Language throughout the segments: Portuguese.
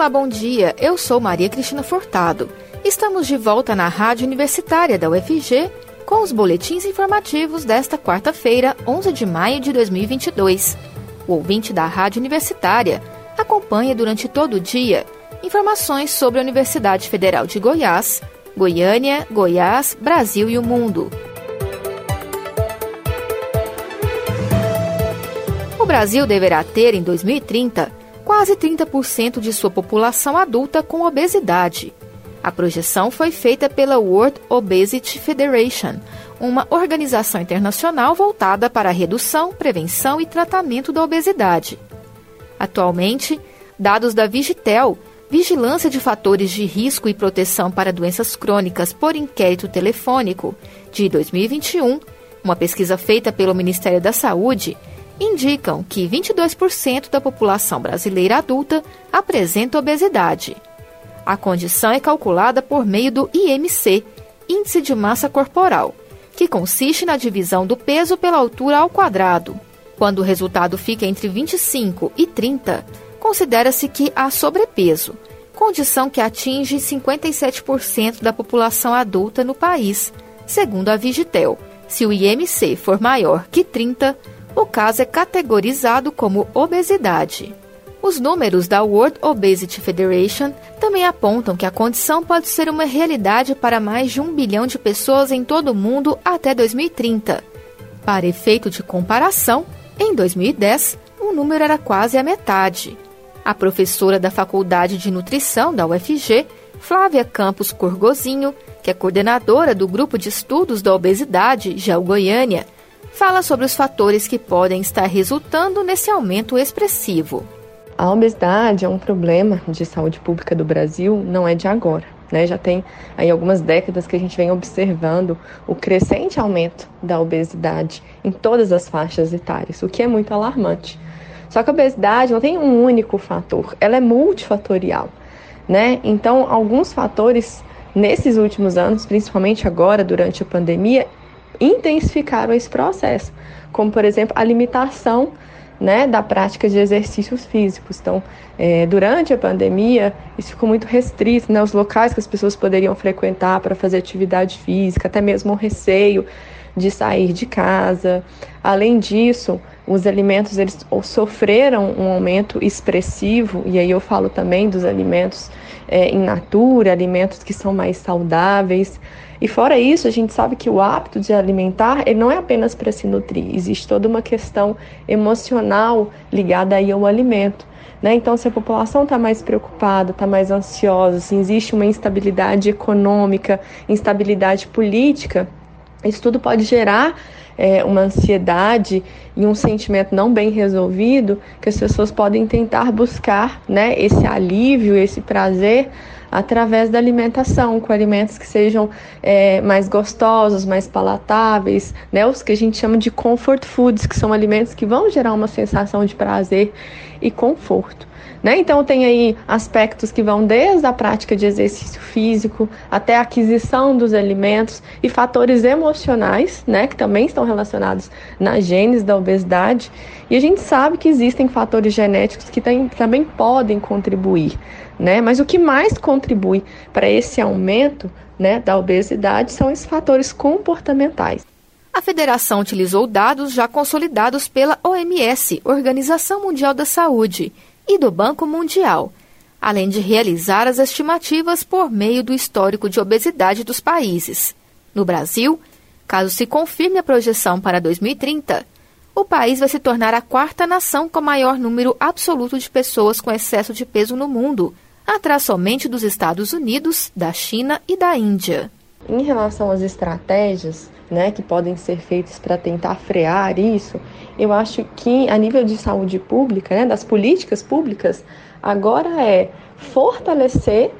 Olá, bom dia. Eu sou Maria Cristina Furtado. Estamos de volta na Rádio Universitária da UFG com os boletins informativos desta quarta-feira, 11 de maio de 2022. O ouvinte da Rádio Universitária acompanha durante todo o dia informações sobre a Universidade Federal de Goiás, Goiânia, Goiás, Brasil e o mundo. O Brasil deverá ter, em 2030, quase 30% de sua população adulta com obesidade. A projeção foi feita pela World Obesity Federation, uma organização internacional voltada para a redução, prevenção e tratamento da obesidade. Atualmente, dados da Vigitel, Vigilância de Fatores de Risco e Proteção para Doenças Crônicas por Inquérito Telefônico, de 2021, uma pesquisa feita pelo Ministério da Saúde, indicam que 22% da população brasileira adulta apresenta obesidade. A condição é calculada por meio do IMC, Índice de Massa Corporal, que consiste na divisão do peso pela altura ao quadrado. Quando o resultado fica entre 25 e 30, considera-se que há sobrepeso, condição que atinge 57% da população adulta no país, segundo a Vigitel. Se o IMC for maior que 30, o caso é categorizado como obesidade. Os números da World Obesity Federation também apontam que a condição pode ser uma realidade para mais de um bilhão de pessoas em todo o mundo até 2030. Para efeito de comparação, em 2010, o número era quase a metade. A professora da Faculdade de Nutrição da UFG, Flávia Campos Corgozinho, que é coordenadora do Grupo de Estudos da Obesidade, GEL Goiânia, fala sobre os fatores que podem estar resultando nesse aumento expressivo. A obesidade é um problema de saúde pública do Brasil, não é de agora. Né? Já tem aí algumas décadas que a gente vem observando o crescente aumento da obesidade em todas as faixas etárias, o que é muito alarmante. Só que a obesidade não tem um único fator, ela é multifatorial. Né? Então, alguns fatores nesses últimos anos, principalmente agora durante a pandemia, intensificaram esse processo, como por exemplo a limitação né, da prática de exercícios físicos. Então, é, durante a pandemia, isso ficou muito restrito, né, os locais que as pessoas poderiam frequentar para fazer atividade física, até mesmo o receio de sair de casa. Além disso, os alimentos eles sofreram um aumento expressivo, e aí eu falo também dos alimentos é, in natura, alimentos que são mais saudáveis. E fora isso, a gente sabe que o hábito de alimentar ele não é apenas para se nutrir, existe toda uma questão emocional ligada aí ao alimento. Né? Então, se a população está mais preocupada, está mais ansiosa, se existe uma instabilidade econômica, instabilidade política, isso tudo pode gerar é, uma ansiedade e um sentimento não bem resolvido que as pessoas podem tentar buscar né, esse alívio, esse prazer através da alimentação, com alimentos que sejam é, mais gostosos, mais palatáveis, né? Os que a gente chama de comfort foods, que são alimentos que vão gerar uma sensação de prazer e conforto. Né? Então, tem aí aspectos que vão desde a prática de exercício físico até a aquisição dos alimentos e fatores emocionais, né, que também estão relacionados na genes da obesidade. E a gente sabe que existem fatores genéticos que tem, também podem contribuir. Né? Mas o que mais contribui para esse aumento né, da obesidade são esses fatores comportamentais. A federação utilizou dados já consolidados pela OMS, Organização Mundial da Saúde, e do Banco Mundial, além de realizar as estimativas por meio do histórico de obesidade dos países. No Brasil, caso se confirme a projeção para 2030, o país vai se tornar a quarta nação com maior número absoluto de pessoas com excesso de peso no mundo, atrás somente dos Estados Unidos, da China e da Índia. Em relação às estratégias né, que podem ser feitas para tentar frear isso, eu acho que a nível de saúde pública, né, das políticas públicas, agora é fortalecer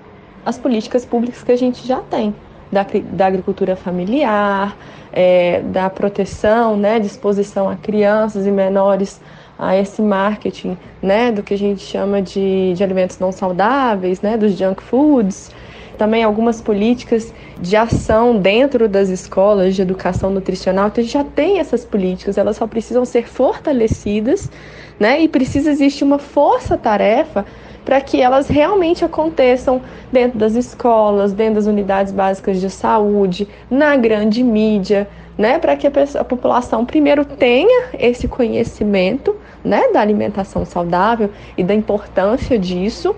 as políticas públicas que a gente já tem, da, da agricultura familiar, é, da proteção, né, disposição a crianças e menores a esse marketing, né, do que a gente chama de, de alimentos não saudáveis, né, dos junk foods, também algumas políticas de ação dentro das escolas de educação nutricional. Então, a gente já tem essas políticas, elas só precisam ser fortalecidas, né? E precisa existir uma força-tarefa para que elas realmente aconteçam dentro das escolas, dentro das unidades básicas de saúde, na grande mídia, né, para que a, pessoa, a, população primeiro tenha esse conhecimento, né, da alimentação saudável e da importância disso,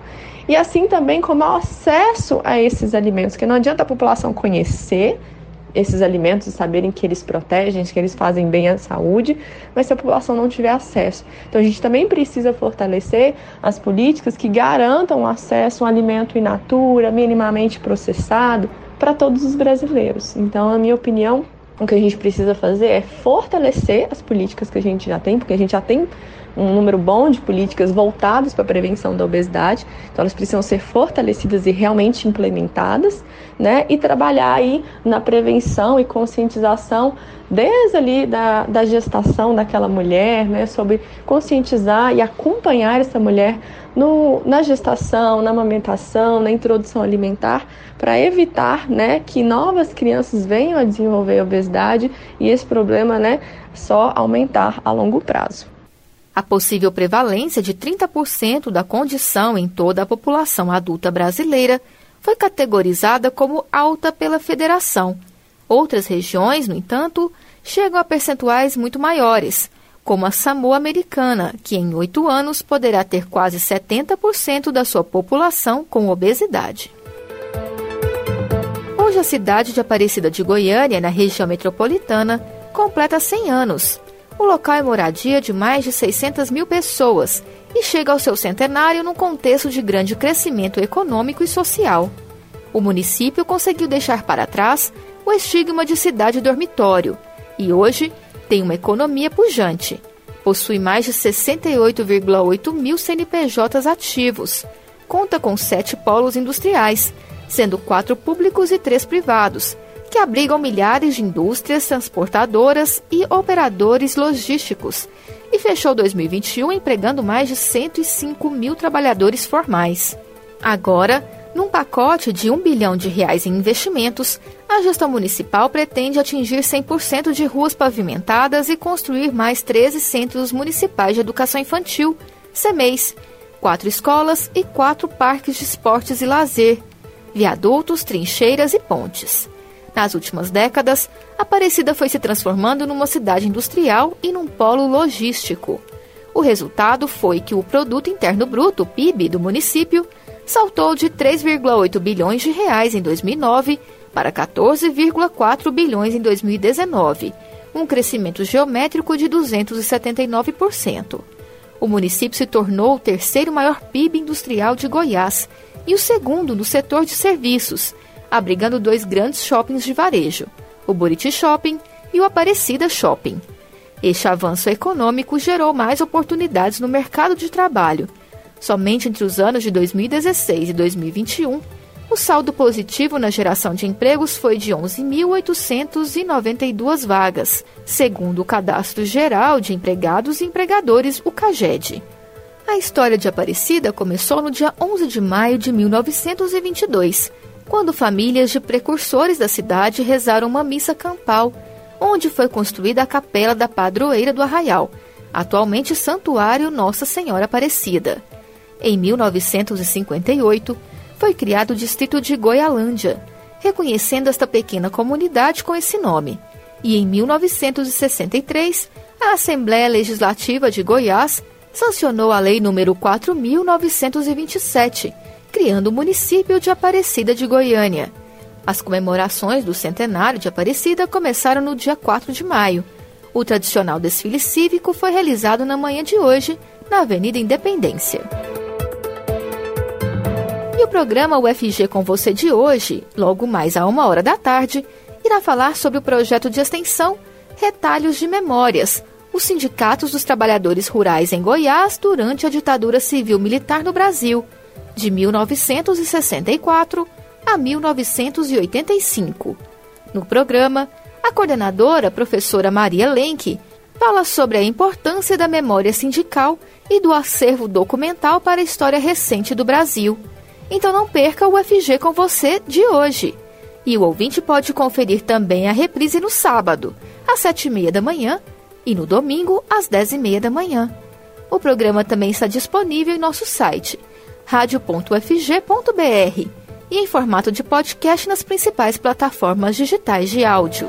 e assim também como o acesso a esses alimentos, que não adianta a população conhecer esses alimentos e saberem que eles protegem, que eles fazem bem à saúde, mas se a população não tiver acesso. Então a gente também precisa fortalecer as políticas que garantam o acesso a um alimento in natura, minimamente processado, para todos os brasileiros. Então, na minha opinião, o que a gente precisa fazer é fortalecer as políticas que a gente já tem, porque a gente já tem um número bom de políticas voltadas para a prevenção da obesidade, então elas precisam ser fortalecidas e realmente implementadas, né? E trabalhar aí na prevenção e conscientização desde ali da, da gestação daquela mulher, né? Sobre conscientizar e acompanhar essa mulher no, na gestação, na amamentação, na introdução alimentar, para evitar, né, que novas crianças venham a desenvolver obesidade e esse problema, né, só aumentar a longo prazo. A possível prevalência de 30% da condição em toda a população adulta brasileira foi categorizada como alta pela federação. Outras regiões, no entanto, chegam a percentuais muito maiores, como a Samoa Americana, que em oito anos poderá ter quase 70% da sua população com obesidade. Hoje, a cidade de Aparecida de Goiânia, na região metropolitana, completa 100 anos o local é moradia de mais de 600 mil pessoas e chega ao seu centenário num contexto de grande crescimento econômico e social. O município conseguiu deixar para trás o estigma de cidade dormitório e hoje tem uma economia pujante. Possui mais de 68,8 mil CNPJs ativos. Conta com sete polos industriais, sendo quatro públicos e três privados, que abrigam milhares de indústrias transportadoras e operadores logísticos, e fechou 2021 empregando mais de 105 mil trabalhadores formais. Agora, num pacote de 1 bilhão de reais em investimentos, a gestão municipal pretende atingir 100% de ruas pavimentadas e construir mais 13 centros municipais de educação infantil, CEMEIs, quatro escolas e quatro parques de esportes e lazer, viadutos, trincheiras e pontes. Nas últimas décadas, Aparecida foi se transformando numa cidade industrial e num polo logístico. O resultado foi que o produto interno bruto, PIB, do município saltou de 3,8 bilhões de reais em 2009 para 14,4 bilhões em 2019, um crescimento geométrico de 279%. O município se tornou o terceiro maior PIB industrial de Goiás e o segundo no setor de serviços, abrigando dois grandes shoppings de varejo, o Buriti Shopping e o Aparecida Shopping. Este avanço econômico gerou mais oportunidades no mercado de trabalho. Somente entre os anos de 2016 e 2021, o saldo positivo na geração de empregos foi de 11.892 vagas, segundo o Cadastro Geral de Empregados e Empregadores, o CAGED. A história de Aparecida começou no dia 11 de maio de 1922, quando famílias de precursores da cidade rezaram uma missa campal, onde foi construída a capela da padroeira do Arraial, atualmente Santuário Nossa Senhora Aparecida. Em 1958, foi criado o distrito de Goialândia, reconhecendo esta pequena comunidade com esse nome. E em 1963, a Assembleia Legislativa de Goiás sancionou a Lei nº 4927, criando o município de Aparecida de Goiânia. As comemorações do centenário de Aparecida começaram no dia 4 de maio. O tradicional desfile cívico foi realizado na manhã de hoje, na Avenida Independência. E o programa UFG com você de hoje, logo mais a uma hora da tarde, irá falar sobre o projeto de extensão Retalhos de Memórias, os sindicatos dos trabalhadores rurais em Goiás durante a ditadura civil-militar no Brasil de 1964 a 1985. No programa, a coordenadora, professora Maria Lenk, fala sobre a importância da memória sindical e do acervo documental para a história recente do Brasil. Então não perca o UFG com você de hoje. E o ouvinte pode conferir também a reprise no sábado, às sete e meia da manhã, e no domingo, às dez e meia da manhã. O programa também está disponível em nosso site radio.fg.br e em formato de podcast nas principais plataformas digitais de áudio.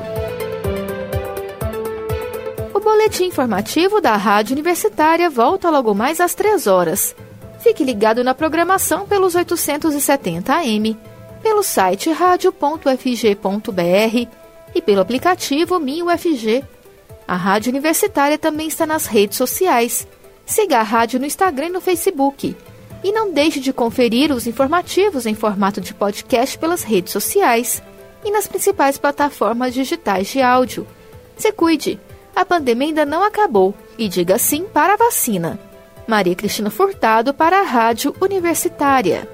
O boletim informativo da Rádio Universitária volta logo mais às 3 horas. Fique ligado na programação pelos 870 AM, pelo site radio.fg.br e pelo aplicativo MinUFG. A Rádio Universitária também está nas redes sociais. Siga a rádio no Instagram e no Facebook. E não deixe de conferir os informativos em formato de podcast pelas redes sociais e nas principais plataformas digitais de áudio. Se cuide, a pandemia ainda não acabou e diga sim para a vacina. Maria Cristina Furtado para a Rádio Universitária.